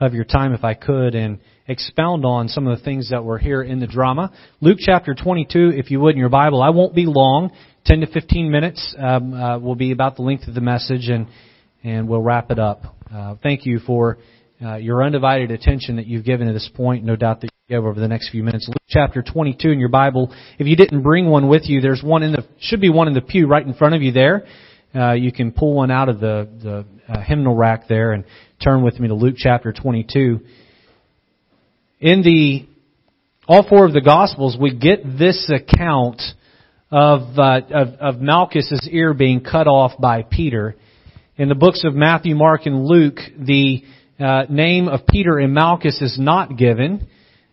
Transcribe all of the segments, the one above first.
of your time if I could and expound on some of the things that were here in the drama. Luke chapter 22, if you would in your Bible. I won't be long. 10 to 15 minutes um, uh, will be about the length of the message and, and we'll wrap it up. Uh, thank you for uh, your undivided attention that you've given to this point. No doubt that you have over the next few minutes. Luke chapter 22 in your Bible. If you didn't bring one with you, there's one in the, should be one in the pew right in front of you there. Uh, you can pull one out of the, the uh, hymnal rack there and turn with me to Luke chapter 22. In the, all four of the Gospels, we get this account of, uh, of, of Malchus's ear being cut off by Peter. In the books of Matthew, Mark, and Luke, the uh, name of Peter and Malchus is not given.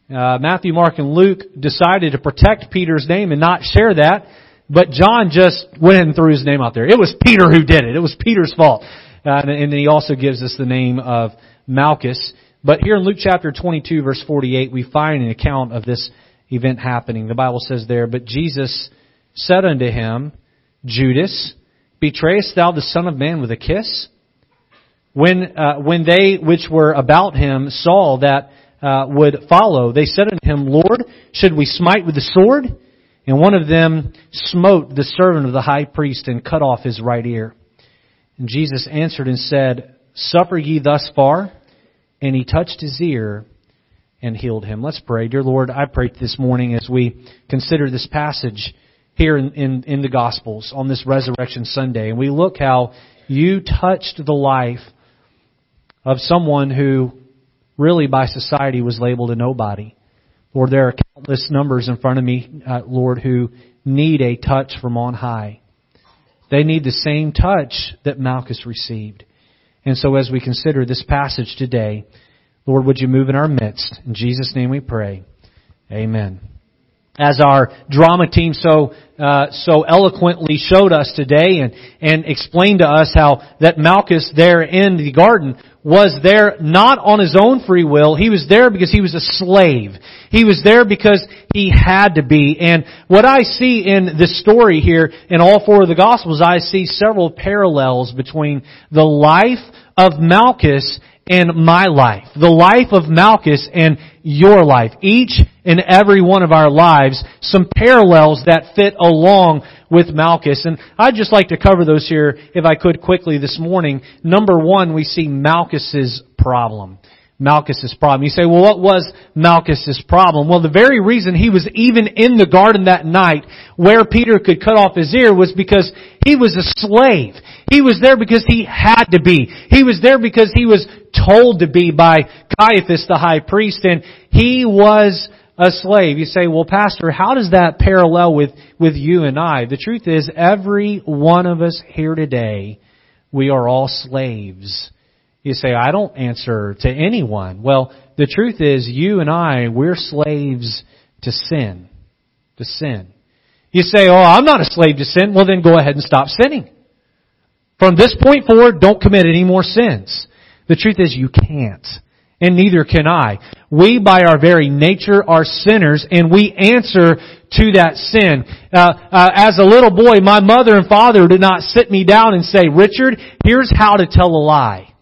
Uh, Matthew, Mark, and Luke decided to protect Peter's name and not share that, but John just went and threw his name out there. It was Peter who did it. It was Peter's fault. Uh, and, then he also gives us the name of Malchus. But here in Luke chapter 22 verse 48, we find an account of this event happening. The Bible says there, but Jesus said unto him, Judas, betrayest thou the Son of Man with a kiss? When, uh, when they which were about him saw that uh, would follow, they said unto him, Lord, should we smite with the sword? And one of them smote the servant of the high priest and cut off his right ear. And Jesus answered and said, Suffer ye thus far? And he touched his ear and healed him. Let's pray. Dear Lord, I pray this morning as we consider this passage here in, in, in the Gospels on this Resurrection Sunday, and we look how you touched the life of someone who really by society was labeled a nobody. Lord, there are countless numbers in front of me, uh, Lord, who need a touch from on high. They need the same touch that Malchus received. And so as we consider this passage today, Lord, would you move in our midst? In Jesus' name we pray. Amen. As our drama team so uh, so eloquently showed us today and and explained to us how that Malchus there in the garden was there not on his own free will. He was there because he was a slave. He was there because he had to be. And what I see in this story here in all four of the Gospels, I see several parallels between the life of Malchus and my life. The life of Malchus and your life. Each and every one of our lives, some parallels that fit along with Malchus. And I'd just like to cover those here, if I could quickly this morning. Number one, we see Malchus's problem. Malchus's problem. You say, well, what was Malchus's problem? Well, the very reason he was even in the garden that night where Peter could cut off his ear was because he was a slave. He was there because he had to be. He was there because he was told to be by Caiaphas the high priest and he was a slave. You say, well, pastor, how does that parallel with, with you and I? The truth is, every one of us here today, we are all slaves you say, I don't answer to anyone. Well, the truth is, you and I, we're slaves to sin. To sin. You say, oh, I'm not a slave to sin. Well, then go ahead and stop sinning. From this point forward, don't commit any more sins. The truth is, you can't. And neither can I. We, by our very nature, are sinners, and we answer to that sin. Uh, uh, as a little boy, my mother and father did not sit me down and say, Richard, here's how to tell a lie.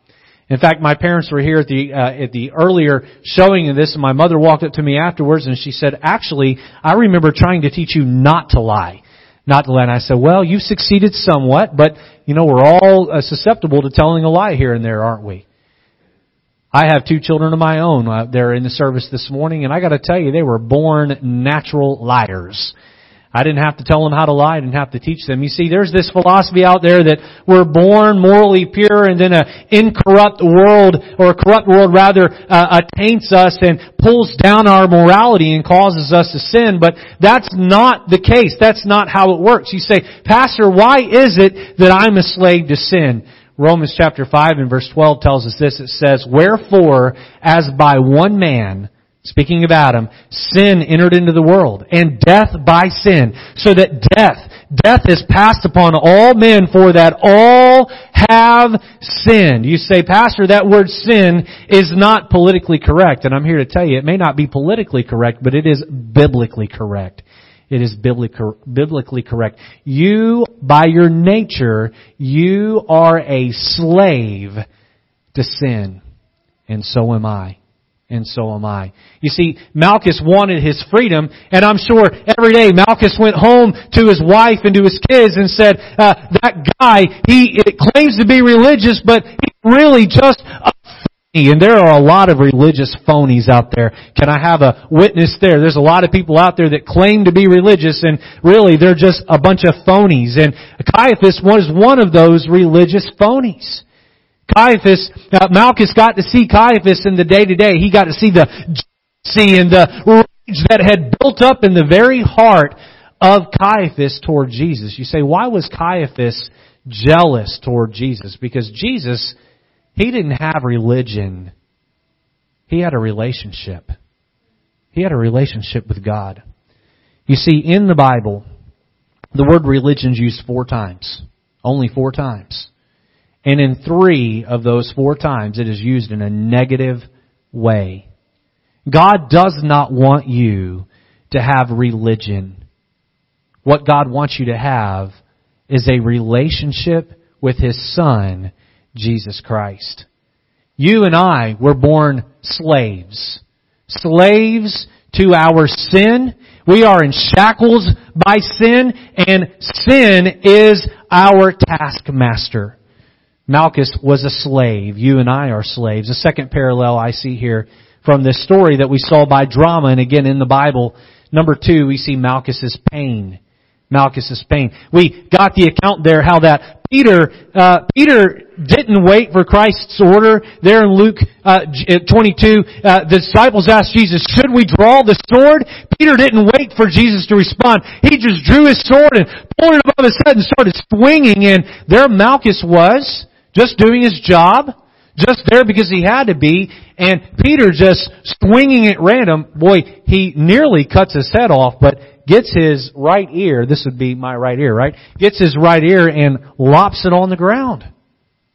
In fact, my parents were here at the uh, at the earlier showing of this, and my mother walked up to me afterwards, and she said, "Actually, I remember trying to teach you not to lie, not to lie." And I said, "Well, you've succeeded somewhat, but you know we're all uh, susceptible to telling a lie here and there, aren't we?" I have two children of my own. Uh, they're in the service this morning, and I got to tell you, they were born natural liars. I didn't have to tell them how to lie. I didn't have to teach them. You see, there's this philosophy out there that we're born morally pure and then an incorrupt world, or a corrupt world rather, uh, attaints us and pulls down our morality and causes us to sin. But that's not the case. That's not how it works. You say, Pastor, why is it that I'm a slave to sin? Romans chapter 5 and verse 12 tells us this. It says, Wherefore, as by one man, Speaking of Adam, sin entered into the world, and death by sin, so that death, death is passed upon all men for that all have sinned. You say, Pastor, that word sin is not politically correct, and I'm here to tell you, it may not be politically correct, but it is biblically correct. It is biblically correct. You, by your nature, you are a slave to sin. and so am I. And so am I. You see, Malchus wanted his freedom, and I'm sure every day Malchus went home to his wife and to his kids and said, uh, that guy, he claims to be religious, but he's really just a. And there are a lot of religious phonies out there. Can I have a witness there? There's a lot of people out there that claim to be religious, and really they're just a bunch of phonies. And Caiaphas was one of those religious phonies. Caiaphas, uh, Malchus got to see Caiaphas in the day to day. He got to see the jealousy and the rage that had built up in the very heart of Caiaphas toward Jesus. You say, why was Caiaphas jealous toward Jesus? Because Jesus, he didn't have religion. He had a relationship. He had a relationship with God. You see, in the Bible, the word religion is used four times. Only four times. And in three of those four times, it is used in a negative way. God does not want you to have religion. What God wants you to have is a relationship with His Son, Jesus Christ. You and I were born slaves. Slaves to our sin. We are in shackles by sin, and sin is our taskmaster. Malchus was a slave. You and I are slaves. The second parallel I see here from this story that we saw by drama and again in the Bible. Number two, we see Malchus's pain. Malchus's pain. We got the account there how that Peter, uh, Peter didn't wait for Christ's order. There in Luke uh, 22, uh, the disciples asked Jesus, should we draw the sword? Peter didn't wait for Jesus to respond. He just drew his sword and pulled it above his head and started swinging and there Malchus was just doing his job, just there because he had to be, and Peter just swinging at random. Boy, he nearly cuts his head off, but gets his right ear, this would be my right ear, right? Gets his right ear and lops it on the ground.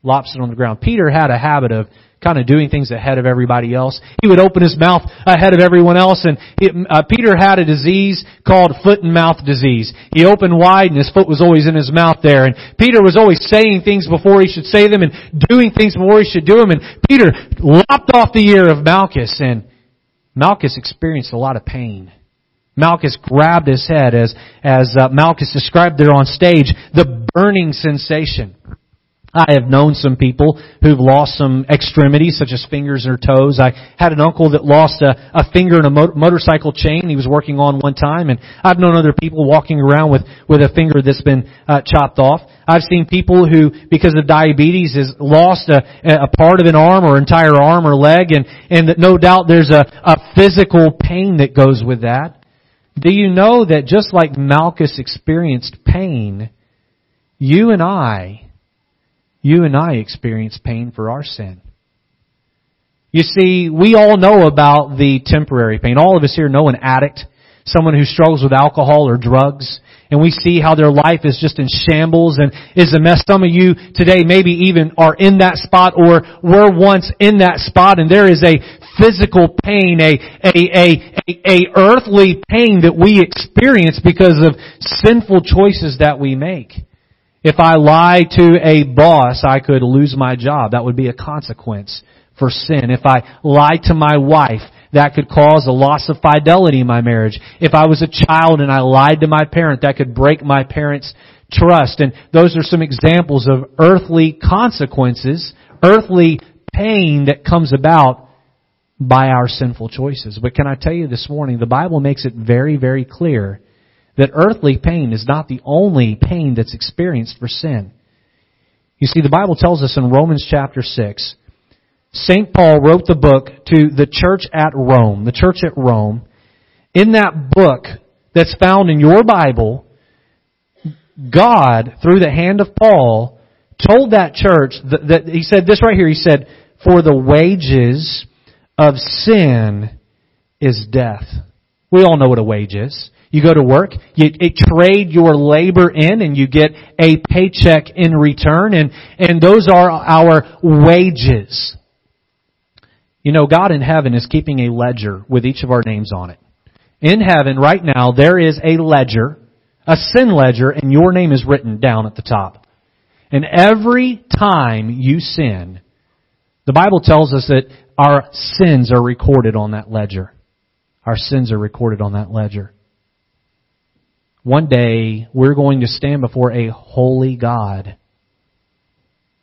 Lops it on the ground. Peter had a habit of kind of doing things ahead of everybody else. He would open his mouth ahead of everyone else and it, uh, Peter had a disease called foot and mouth disease. He opened wide and his foot was always in his mouth there and Peter was always saying things before he should say them and doing things before he should do them and Peter lopped off the ear of Malchus and Malchus experienced a lot of pain. Malchus grabbed his head as, as uh, Malchus described there on stage, the burning sensation. I have known some people who've lost some extremities, such as fingers or toes. I had an uncle that lost a, a finger in a mo- motorcycle chain he was working on one time, and I've known other people walking around with, with a finger that's been uh, chopped off. I've seen people who, because of diabetes, has lost a, a part of an arm or entire arm or leg, and, and no doubt there's a, a physical pain that goes with that. Do you know that just like Malchus experienced pain, you and I you and I experience pain for our sin. You see, we all know about the temporary pain. All of us here know an addict, someone who struggles with alcohol or drugs, and we see how their life is just in shambles and is a mess. Some of you today maybe even are in that spot or were once in that spot and there is a physical pain, a, a, a, a, earthly pain that we experience because of sinful choices that we make. If I lie to a boss, I could lose my job. That would be a consequence for sin. If I lie to my wife, that could cause a loss of fidelity in my marriage. If I was a child and I lied to my parent, that could break my parents' trust. And those are some examples of earthly consequences, earthly pain that comes about by our sinful choices. But can I tell you this morning, the Bible makes it very, very clear that earthly pain is not the only pain that's experienced for sin. You see, the Bible tells us in Romans chapter 6, St. Paul wrote the book to the church at Rome, the church at Rome. In that book that's found in your Bible, God, through the hand of Paul, told that church that, that he said this right here, he said, for the wages of sin is death. We all know what a wage is. You go to work, you, trade your labor in and you get a paycheck in return and, and those are our wages. You know, God in heaven is keeping a ledger with each of our names on it. In heaven, right now, there is a ledger, a sin ledger, and your name is written down at the top. And every time you sin, the Bible tells us that our sins are recorded on that ledger. Our sins are recorded on that ledger. One day, we're going to stand before a holy God.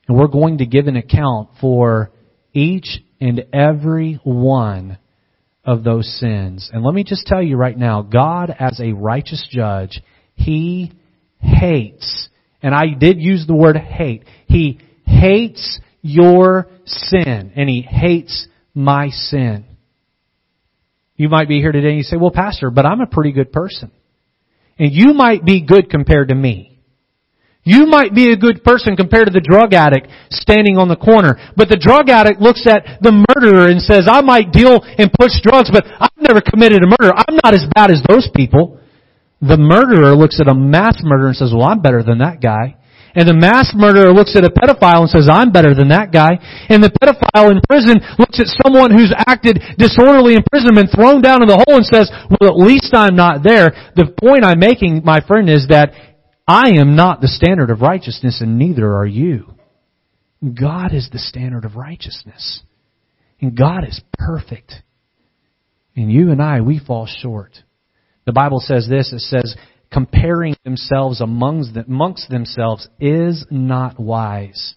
And we're going to give an account for each and every one of those sins. And let me just tell you right now, God as a righteous judge, He hates, and I did use the word hate, He hates your sin, and He hates my sin. You might be here today and you say, well pastor, but I'm a pretty good person. And you might be good compared to me. You might be a good person compared to the drug addict standing on the corner. But the drug addict looks at the murderer and says, I might deal and push drugs, but I've never committed a murder. I'm not as bad as those people. The murderer looks at a mass murderer and says, well, I'm better than that guy. And the mass murderer looks at a pedophile and says, I'm better than that guy. And the pedophile in prison looks at someone who's acted disorderly in prison and thrown down in the hole and says, well, at least I'm not there. The point I'm making, my friend, is that I am not the standard of righteousness and neither are you. God is the standard of righteousness. And God is perfect. And you and I, we fall short. The Bible says this, it says, comparing themselves amongst, amongst themselves is not wise.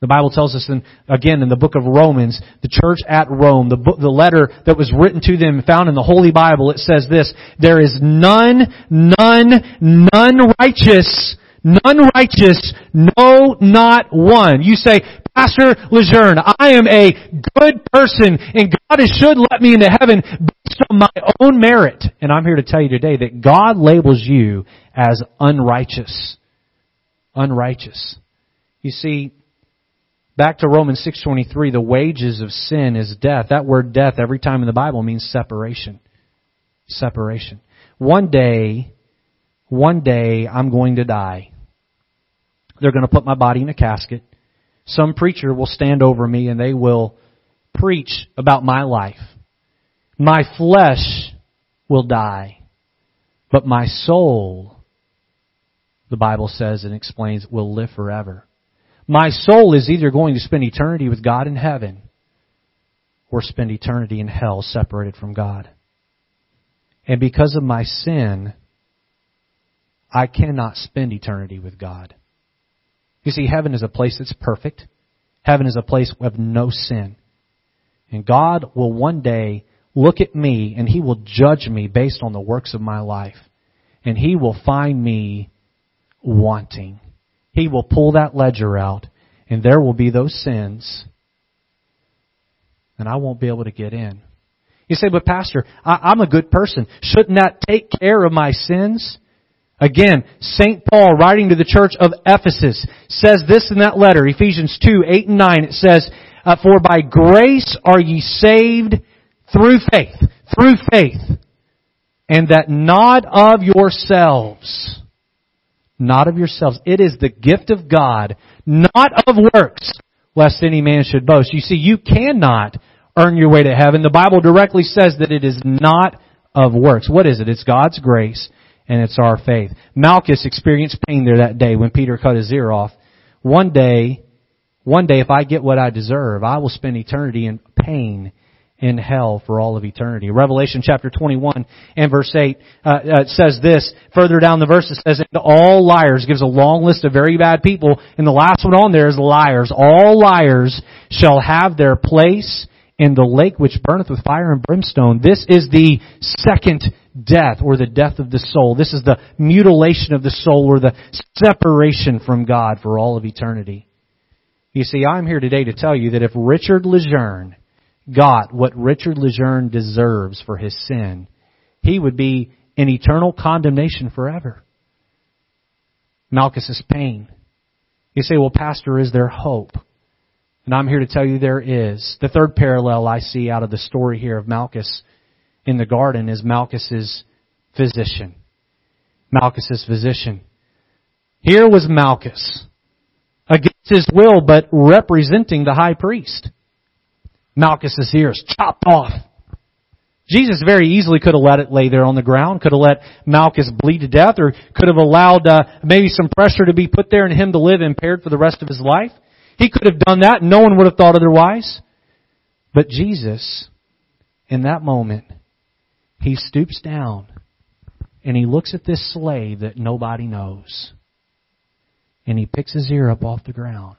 The Bible tells us, in, again, in the book of Romans, the church at Rome, the, book, the letter that was written to them, found in the Holy Bible, it says this, There is none, none, none righteous, none righteous, no, not one. You say, Pastor Lejeune, I am a good person, and God should let me into heaven based on my own merit. And I'm here to tell you today that God labels you as unrighteous. Unrighteous. You see, Back to Romans 6:23, the wages of sin is death. That word death every time in the Bible means separation. Separation. One day, one day I'm going to die. They're going to put my body in a casket. Some preacher will stand over me and they will preach about my life. My flesh will die, but my soul, the Bible says and explains, will live forever. My soul is either going to spend eternity with God in heaven or spend eternity in hell separated from God. And because of my sin, I cannot spend eternity with God. You see, heaven is a place that's perfect. Heaven is a place of no sin. And God will one day look at me and He will judge me based on the works of my life. And He will find me wanting. He will pull that ledger out, and there will be those sins, and I won't be able to get in. You say, but Pastor, I, am a good person. Shouldn't that take care of my sins? Again, St. Paul, writing to the church of Ephesus, says this in that letter, Ephesians 2, 8 and 9. It says, uh, For by grace are ye saved through faith. Through faith. And that not of yourselves not of yourselves. It is the gift of God, not of works, lest any man should boast. You see, you cannot earn your way to heaven. The Bible directly says that it is not of works. What is it? It's God's grace and it's our faith. Malchus experienced pain there that day when Peter cut his ear off. One day, one day if I get what I deserve, I will spend eternity in pain in hell for all of eternity. Revelation chapter 21 and verse 8 uh, uh, says this. Further down the verse it says, all liars, gives a long list of very bad people, and the last one on there is liars. All liars shall have their place in the lake which burneth with fire and brimstone. This is the second death, or the death of the soul. This is the mutilation of the soul, or the separation from God for all of eternity. You see, I'm here today to tell you that if Richard Lejeune got what Richard Lejeune deserves for his sin, he would be in eternal condemnation forever. Malchus's pain. You say, well, Pastor, is there hope? And I'm here to tell you there is. The third parallel I see out of the story here of Malchus in the garden is Malchus's physician. Malchus's physician. Here was Malchus against his will, but representing the high priest. Malchus's ears chopped off. Jesus very easily could have let it lay there on the ground, could have let Malchus bleed to death, or could have allowed uh, maybe some pressure to be put there and him to live impaired for the rest of his life. He could have done that no one would have thought otherwise. But Jesus, in that moment, he stoops down and he looks at this slave that nobody knows. And he picks his ear up off the ground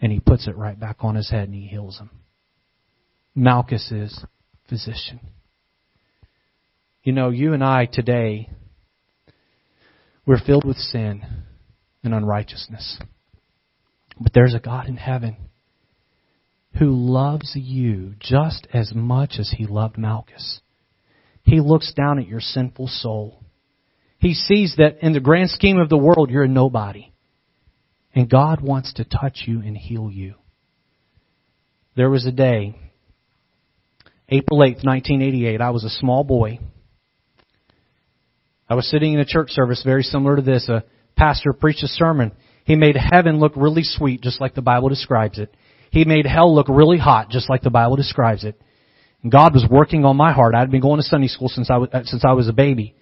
and he puts it right back on his head and he heals him. Malchus's physician. You know, you and I today, we're filled with sin and unrighteousness. But there's a God in heaven who loves you just as much as he loved Malchus. He looks down at your sinful soul. He sees that in the grand scheme of the world, you're a nobody. And God wants to touch you and heal you. There was a day, April 8th, 1988, I was a small boy. I was sitting in a church service very similar to this. A pastor preached a sermon. He made heaven look really sweet, just like the Bible describes it. He made hell look really hot, just like the Bible describes it. God was working on my heart. I'd been going to Sunday school since I was, uh, since I was a baby.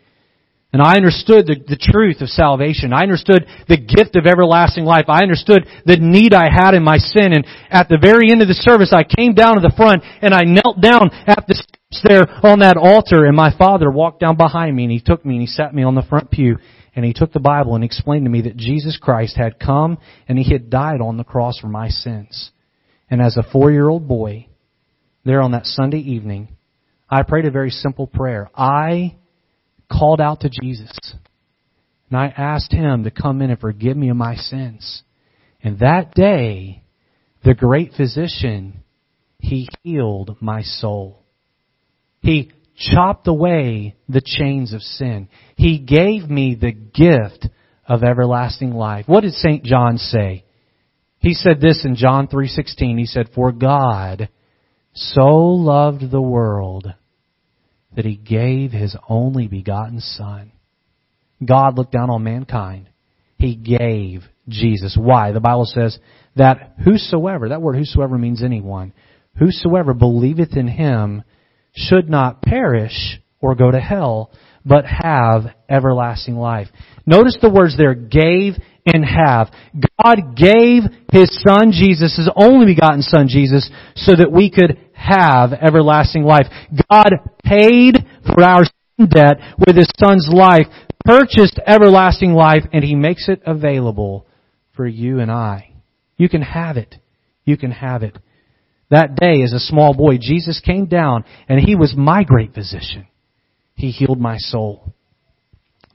And I understood the, the truth of salvation. I understood the gift of everlasting life. I understood the need I had in my sin. And at the very end of the service, I came down to the front and I knelt down at the steps there on that altar and my father walked down behind me and he took me and he sat me on the front pew and he took the Bible and explained to me that Jesus Christ had come and he had died on the cross for my sins. And as a four-year-old boy, there on that Sunday evening, I prayed a very simple prayer. I called out to Jesus. And I asked him to come in and forgive me of my sins. And that day, the great physician, he healed my soul. He chopped away the chains of sin. He gave me the gift of everlasting life. What did St. John say? He said this in John 3:16. He said, "For God so loved the world that he gave his only begotten Son. God looked down on mankind. He gave Jesus. Why? The Bible says that whosoever, that word whosoever means anyone, whosoever believeth in him should not perish or go to hell, but have everlasting life. Notice the words there, gave and have. God gave His Son Jesus, His only begotten Son Jesus, so that we could have everlasting life. God paid for our sin debt with His Son's life, purchased everlasting life, and He makes it available for you and I. You can have it. You can have it. That day, as a small boy, Jesus came down, and He was my great physician. He healed my soul.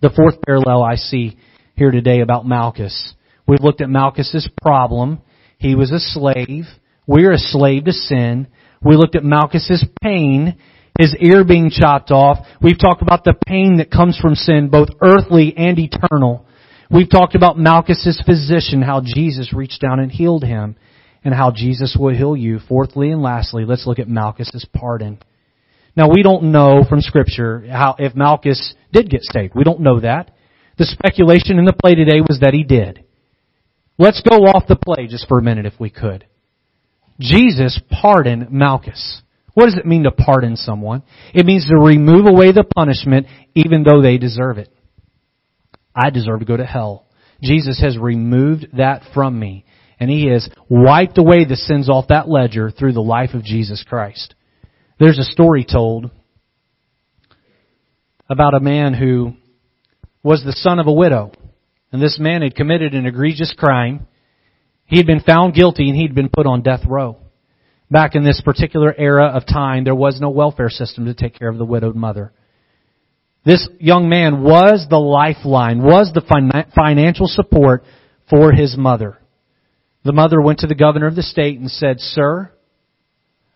The fourth parallel I see here today about Malchus. We've looked at Malchus's problem. He was a slave. We're a slave to sin. We looked at Malchus's pain, his ear being chopped off. We've talked about the pain that comes from sin, both earthly and eternal. We've talked about Malchus's physician, how Jesus reached down and healed him, and how Jesus will heal you. Fourthly and lastly, let's look at Malchus's pardon. Now we don't know from scripture how, if Malchus did get saved. We don't know that. The speculation in the play today was that he did. Let's go off the play just for a minute if we could. Jesus pardoned Malchus. What does it mean to pardon someone? It means to remove away the punishment even though they deserve it. I deserve to go to hell. Jesus has removed that from me and He has wiped away the sins off that ledger through the life of Jesus Christ. There's a story told about a man who was the son of a widow. And this man had committed an egregious crime. He had been found guilty and he'd been put on death row. Back in this particular era of time, there was no welfare system to take care of the widowed mother. This young man was the lifeline, was the financial support for his mother. The mother went to the governor of the state and said, Sir,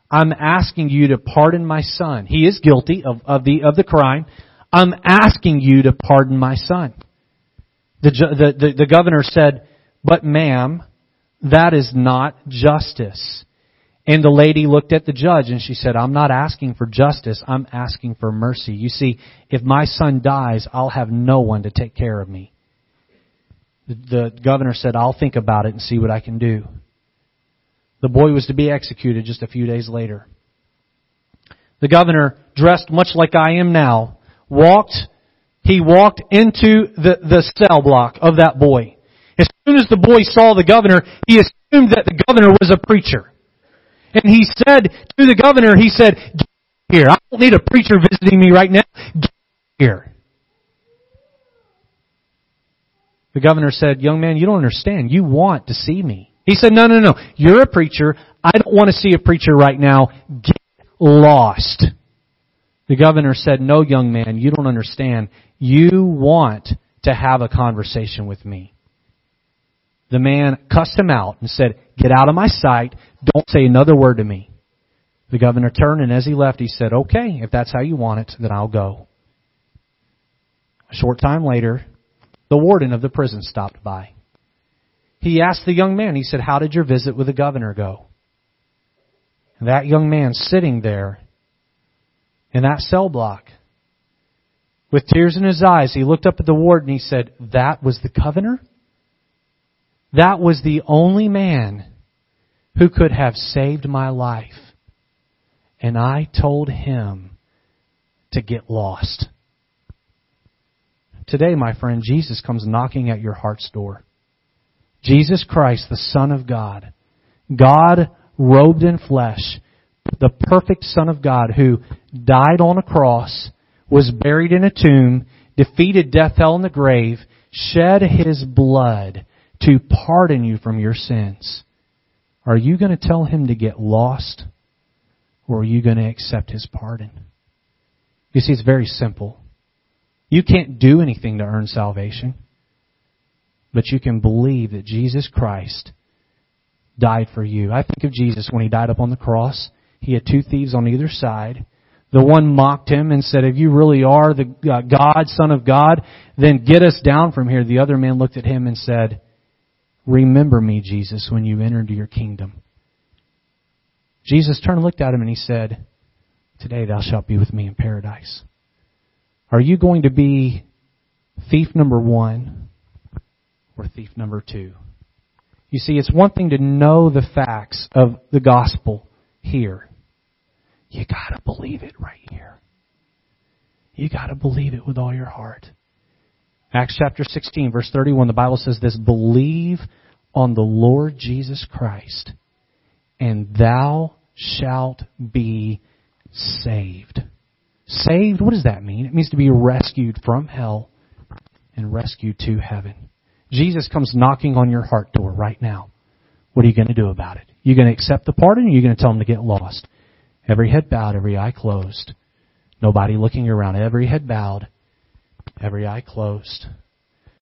I'm asking you to pardon my son. He is guilty of, of the, of the crime. I'm asking you to pardon my son. The, the, the, the governor said, but ma'am, that is not justice. And the lady looked at the judge and she said, I'm not asking for justice, I'm asking for mercy. You see, if my son dies, I'll have no one to take care of me. The, the governor said, I'll think about it and see what I can do. The boy was to be executed just a few days later. The governor, dressed much like I am now, walked, he walked into the, the cell block of that boy. As soon as the boy saw the governor, he assumed that the governor was a preacher. And he said to the governor, he said, get here. I don't need a preacher visiting me right now. Get here. The governor said, young man, you don't understand. You want to see me. He said, no, no, no. You're a preacher. I don't want to see a preacher right now. Get lost. The governor said, no, young man, you don't understand. You want to have a conversation with me. The man cussed him out and said, get out of my sight. Don't say another word to me. The governor turned and as he left, he said, okay, if that's how you want it, then I'll go. A short time later, the warden of the prison stopped by. He asked the young man, he said, how did your visit with the governor go? And that young man sitting there in that cell block with tears in his eyes, he looked up at the warden and he said, that was the governor? That was the only man who could have saved my life. And I told him to get lost. Today, my friend, Jesus comes knocking at your heart's door. Jesus Christ, the Son of God, God robed in flesh, the perfect Son of God who died on a cross, was buried in a tomb, defeated death, hell, and the grave, shed his blood to pardon you from your sins. Are you going to tell him to get lost? Or are you going to accept his pardon? You see, it's very simple. You can't do anything to earn salvation. But you can believe that Jesus Christ died for you. I think of Jesus when he died up on the cross. He had two thieves on either side. The one mocked him and said, if you really are the uh, God, Son of God, then get us down from here. The other man looked at him and said, remember me, Jesus, when you enter into your kingdom. Jesus turned and looked at him and he said, today thou shalt be with me in paradise. Are you going to be thief number one or thief number two? You see, it's one thing to know the facts of the gospel here. You gotta believe it right here. You gotta believe it with all your heart. Acts chapter 16 verse 31, the Bible says this, believe on the Lord Jesus Christ and thou shalt be saved. Saved, what does that mean? It means to be rescued from hell and rescued to heaven. Jesus comes knocking on your heart door right now. What are you going to do about it? You going to accept the pardon or are you going to tell him to get lost? Every head bowed, every eye closed. Nobody looking around. Every head bowed, every eye closed.